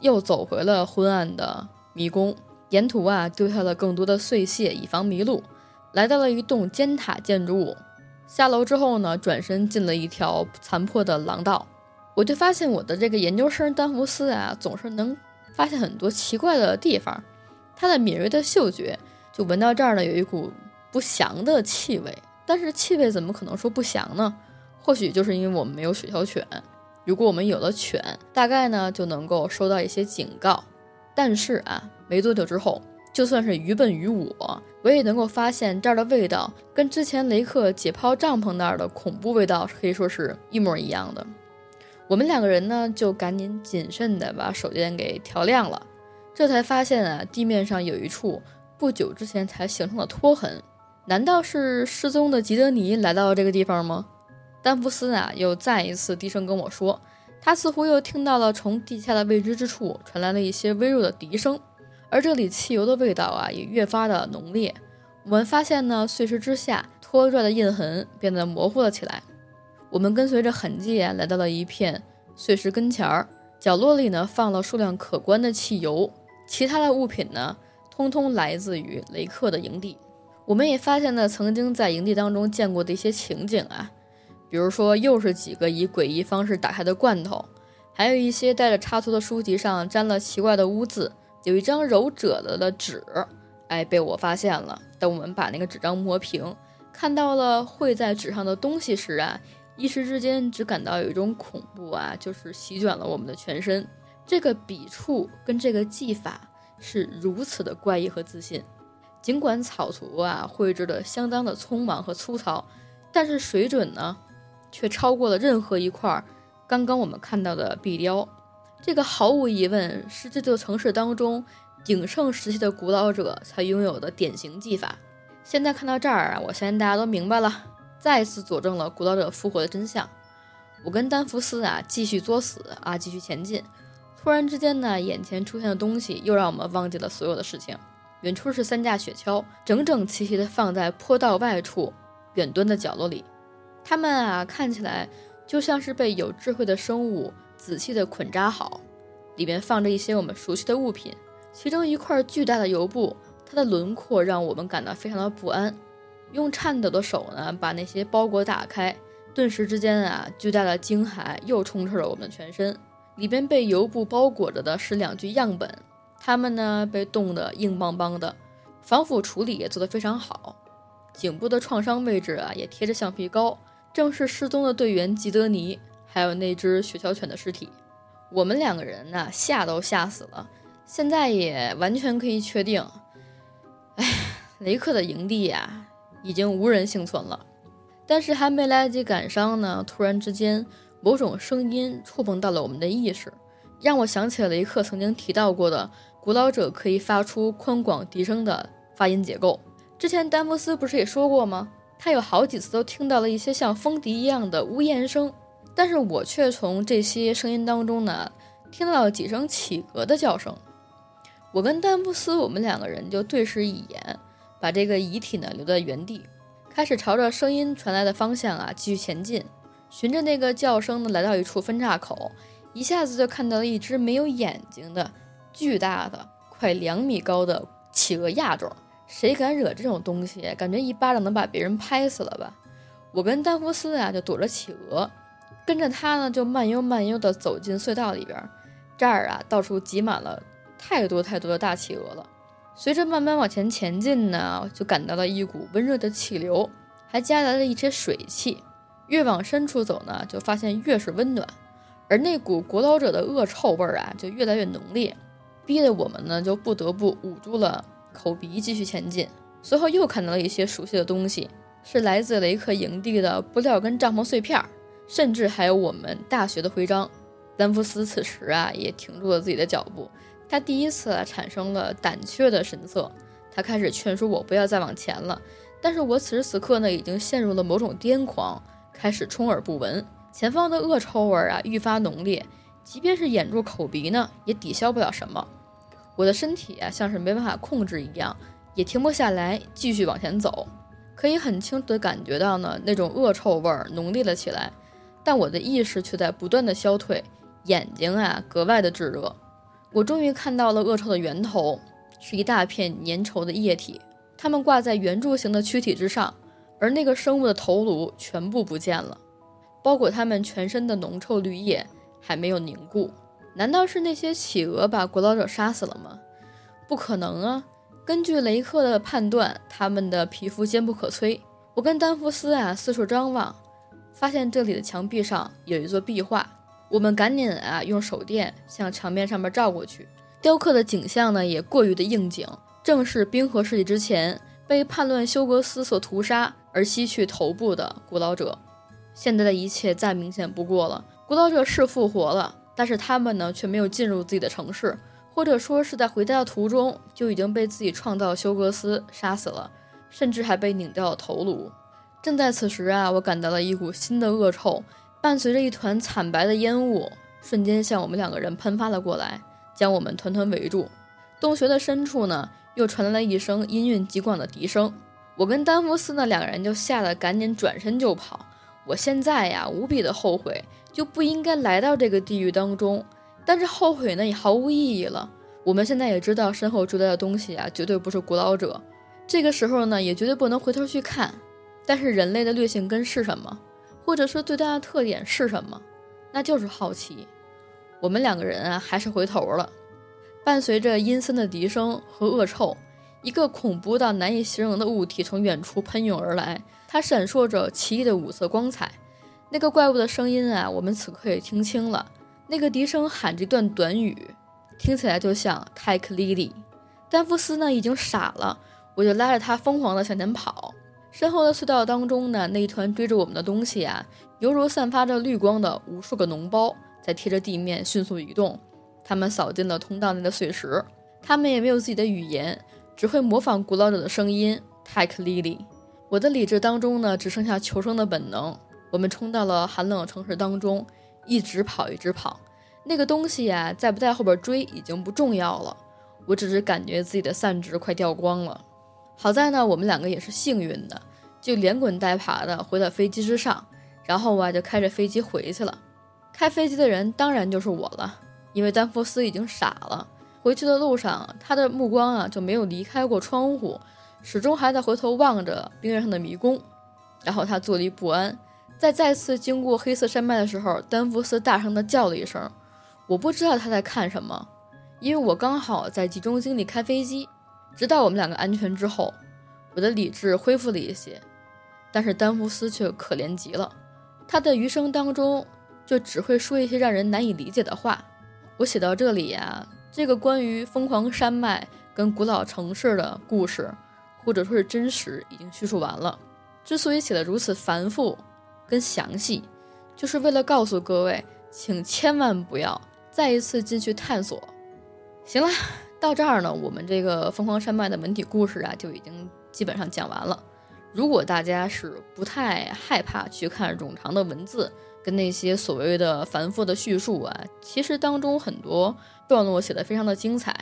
Speaker 2: 又走回了昏暗的迷宫，沿途啊丢下了更多的碎屑，以防迷路。来到了一栋尖塔建筑物，下楼之后呢，转身进了一条残破的廊道。我就发现我的这个研究生丹弗斯啊，总是能发现很多奇怪的地方。他的敏锐的嗅觉就闻到这儿呢，有一股不祥的气味。但是气味怎么可能说不祥呢？或许就是因为我们没有雪橇犬。如果我们有了犬，大概呢就能够收到一些警告。但是啊，没多久之后，就算是愚笨于我，我也能够发现这儿的味道跟之前雷克解剖帐篷那儿的恐怖味道可以说是一模一样的。我们两个人呢就赶紧谨慎地把手电给调亮了，这才发现啊，地面上有一处不久之前才形成的拖痕。难道是失踪的吉德尼来到了这个地方吗？丹弗斯啊，又再一次低声跟我说，他似乎又听到了从地下的未知之处传来了一些微弱的笛声，而这里汽油的味道啊，也越发的浓烈。我们发现呢，碎石之下拖拽的印痕变得模糊了起来。我们跟随着痕迹，来到了一片碎石跟前儿，角落里呢放了数量可观的汽油，其他的物品呢，通通来自于雷克的营地。我们也发现了曾经在营地当中见过的一些情景啊。比如说，又是几个以诡异方式打开的罐头，还有一些带着插图的书籍上沾了奇怪的污渍，有一张揉褶子的纸，哎，被我发现了。等我们把那个纸张磨平，看到了绘在纸上的东西时啊，一时之间只感到有一种恐怖啊，就是席卷了我们的全身。这个笔触跟这个技法是如此的怪异和自信。尽管草图啊绘制的相当的匆忙和粗糙，但是水准呢，却超过了任何一块刚刚我们看到的壁雕。这个毫无疑问是这座城市当中鼎盛时期的古老者才拥有的典型技法。现在看到这儿啊，我相信大家都明白了，再次佐证了古老者复活的真相。我跟丹弗斯啊继续作死啊，继续前进。突然之间呢，眼前出现的东西又让我们忘记了所有的事情。远处是三架雪橇，整整齐齐地放在坡道外处远端的角落里。它们啊，看起来就像是被有智慧的生物仔细地捆扎好，里面放着一些我们熟悉的物品。其中一块巨大的油布，它的轮廓让我们感到非常的不安。用颤抖的手呢，把那些包裹打开，顿时之间啊，巨大的惊骇又充斥了我们的全身。里边被油布包裹着的是两具样本。他们呢被冻得硬邦邦的，防腐处理也做得非常好，颈部的创伤位置啊也贴着橡皮膏，正是失踪的队员吉德尼，还有那只雪橇犬的尸体。我们两个人呢吓都吓死了，现在也完全可以确定，哎，雷克的营地呀已经无人幸存了。但是还没来得及感伤呢，突然之间某种声音触碰到了我们的意识，让我想起了雷克曾经提到过的。古老者可以发出宽广笛声的发音结构。之前丹佛斯不是也说过吗？他有好几次都听到了一些像风笛一样的呜咽声，但是我却从这些声音当中呢，听到了几声企鹅的叫声。我跟丹布斯，我们两个人就对视一眼，把这个遗体呢留在原地，开始朝着声音传来的方向啊继续前进，循着那个叫声呢来到一处分岔口，一下子就看到了一只没有眼睛的。巨大的、快两米高的企鹅亚种，谁敢惹这种东西？感觉一巴掌能把别人拍死了吧？我跟丹弗斯啊就躲着企鹅，跟着他呢就慢悠慢悠地走进隧道里边。这儿啊到处挤满了太多太多的大企鹅了。随着慢慢往前前进呢，就感到了一股温热的气流，还夹杂着一些水汽。越往深处走呢，就发现越是温暖，而那股古老者的恶臭味儿啊就越来越浓烈。逼得我们呢，就不得不捂住了口鼻，继续前进。随后又看到了一些熟悉的东西，是来自雷克营地的布料跟帐篷碎片，甚至还有我们大学的徽章。丹弗斯此时啊，也停住了自己的脚步，他第一次产生了胆怯的神色。他开始劝说我不要再往前了，但是我此时此刻呢，已经陷入了某种癫狂，开始充耳不闻。前方的恶臭味啊，愈发浓烈，即便是掩住口鼻呢，也抵消不了什么。我的身体啊，像是没办法控制一样，也停不下来，继续往前走。可以很清楚地感觉到呢，那种恶臭味儿浓烈了起来。但我的意识却在不断的消退，眼睛啊格外的炙热。我终于看到了恶臭的源头，是一大片粘稠的液体，它们挂在圆柱形的躯体之上，而那个生物的头颅全部不见了，包裹它们全身的浓臭绿液还没有凝固。难道是那些企鹅把古老者杀死了吗？不可能啊！根据雷克的判断，他们的皮肤坚不可摧。我跟丹弗斯啊四处张望，发现这里的墙壁上有一座壁画。我们赶紧啊用手电向墙面上面照过去，雕刻的景象呢也过于的应景，正是冰河世纪之前被叛乱休格斯所屠杀而吸去头部的古老者。现在的一切再明显不过了，古老者是复活了。但是他们呢，却没有进入自己的城市，或者说是在回家的途中就已经被自己创造休格斯杀死了，甚至还被拧掉了头颅。正在此时啊，我感到了一股新的恶臭，伴随着一团惨白的烟雾，瞬间向我们两个人喷发了过来，将我们团团围住。洞穴的深处呢，又传来了一声音韵极广的笛声。我跟丹弗斯呢两个人就吓得赶紧转身就跑。我现在呀，无比的后悔。就不应该来到这个地狱当中，但是后悔呢也毫无意义了。我们现在也知道身后追来的东西啊，绝对不是古老者。这个时候呢，也绝对不能回头去看。但是人类的劣性根是什么，或者说最大的特点是什么？那就是好奇。我们两个人啊，还是回头了。伴随着阴森的笛声和恶臭，一个恐怖到难以形容的物体从远处喷涌而来，它闪烁着奇异的五色光彩。那个怪物的声音啊，我们此刻也听清了。那个笛声喊着一段短语，听起来就像泰克莉莉。丹夫斯呢已经傻了，我就拉着他疯狂地向前跑。身后的隧道当中呢，那一团追着我们的东西啊，犹如散发着绿光的无数个脓包，在贴着地面迅速移动。他们扫进了通道内的碎石。他们也没有自己的语言，只会模仿古老者的声音。泰克莉莉，我的理智当中呢，只剩下求生的本能。我们冲到了寒冷的城市当中，一直跑，一直跑。那个东西呀，在不在后边追已经不重要了。我只是感觉自己的散值快掉光了。好在呢，我们两个也是幸运的，就连滚带爬的回到飞机之上，然后啊，就开着飞机回去了。开飞机的人当然就是我了，因为丹佛斯已经傻了。回去的路上，他的目光啊就没有离开过窗户，始终还在回头望着冰原上的迷宫。然后他坐立不安，在再次经过黑色山脉的时候，丹佛斯大声地叫了一声。我不知道他在看什么，因为我刚好在集中精力开飞机。直到我们两个安全之后，我的理智恢复了一些，但是丹弗斯却可怜极了。他的余生当中就只会说一些让人难以理解的话。我写到这里呀。这个关于疯狂山脉跟古老城市的故事，或者说是真实，已经叙述完了。之所以写的如此繁复跟详细，就是为了告诉各位，请千万不要再一次进去探索。行了，到这儿呢，我们这个疯狂山脉的文体故事啊，就已经基本上讲完了。如果大家是不太害怕去看冗长的文字，跟那些所谓的繁复的叙述啊，其实当中很多段落写的非常的精彩，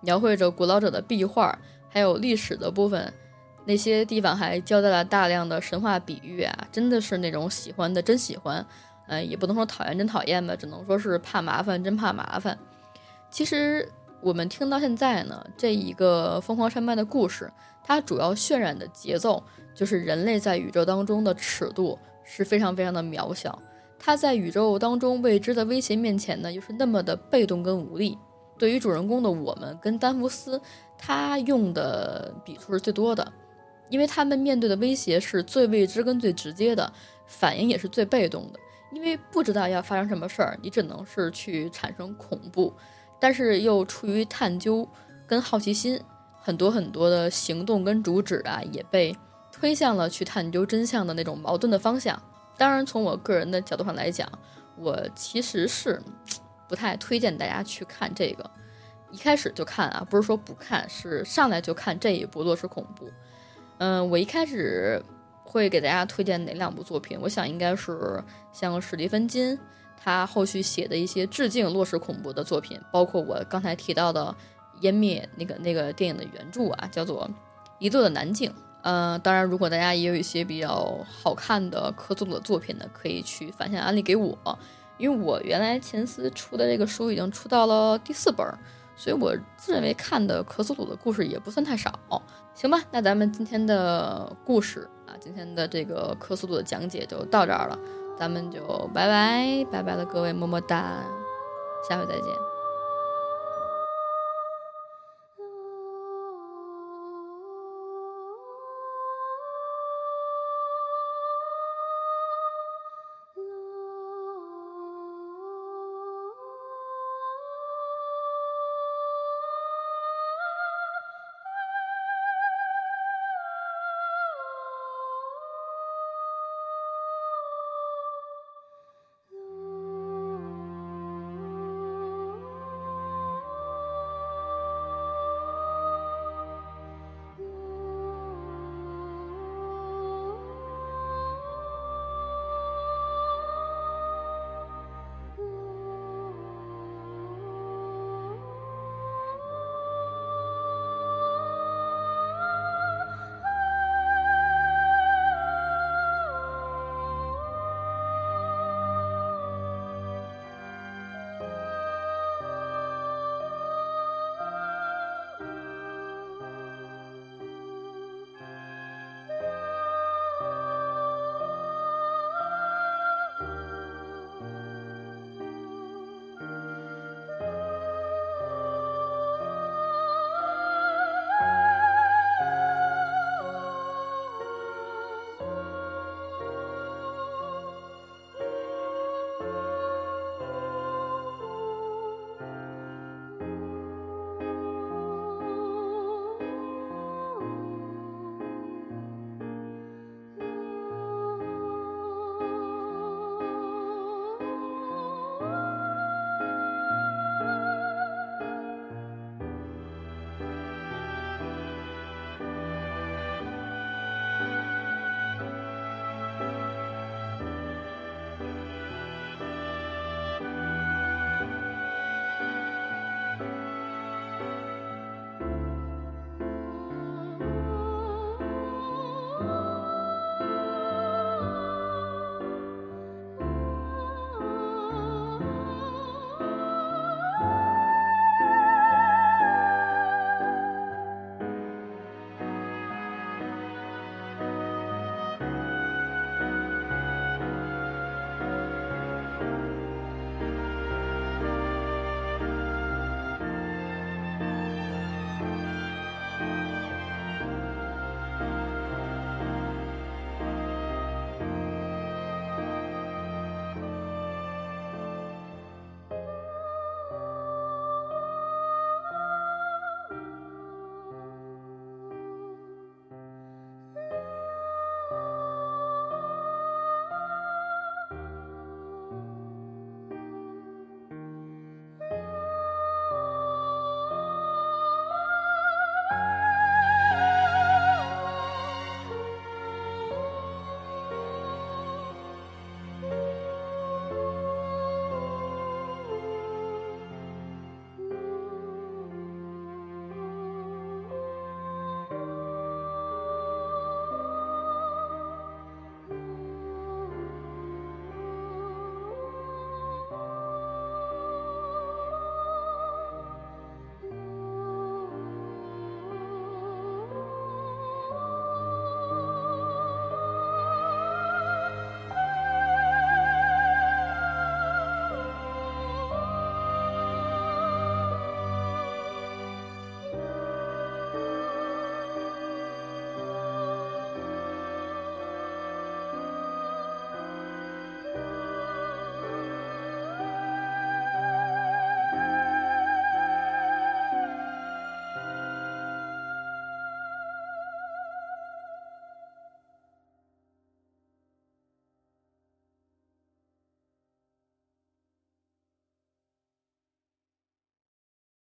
Speaker 2: 描绘着古老者的壁画，还有历史的部分，那些地方还交代了大量的神话比喻啊，真的是那种喜欢的真喜欢，嗯，也不能说讨厌真讨厌吧，只能说是怕麻烦真怕麻烦。其实我们听到现在呢，这一个疯狂山脉的故事，它主要渲染的节奏就是人类在宇宙当中的尺度是非常非常的渺小。它在宇宙当中未知的威胁面前呢，又是那么的被动跟无力。对于主人公的我们跟丹弗斯，他用的笔触是最多的，因为他们面对的威胁是最未知跟最直接的，反应也是最被动的。因为不知道要发生什么事儿，你只能是去产生恐怖，但是又出于探究跟好奇心，很多很多的行动跟主旨啊，也被推向了去探究真相的那种矛盾的方向。当然，从我个人的角度上来讲，我其实是不太推荐大家去看这个。一开始就看啊，不是说不看，是上来就看这一部《落实恐怖》。嗯，我一开始会给大家推荐哪两部作品？我想应该是像史蒂芬金他后续写的一些致敬《落实恐怖》的作品，包括我刚才提到的《湮灭》那个那个电影的原著啊，叫做《一座的南境》。呃，当然，如果大家也有一些比较好看的科苏鲁的作品呢，可以去反向安利给我，因为我原来前司出的这个书已经出到了第四本，所以我自认为看的克苏鲁的故事也不算太少，行吧？那咱们今天的故事啊，今天的这个克苏鲁的讲解就到这儿了，咱们就拜拜拜拜了，各位么么哒，下回再见。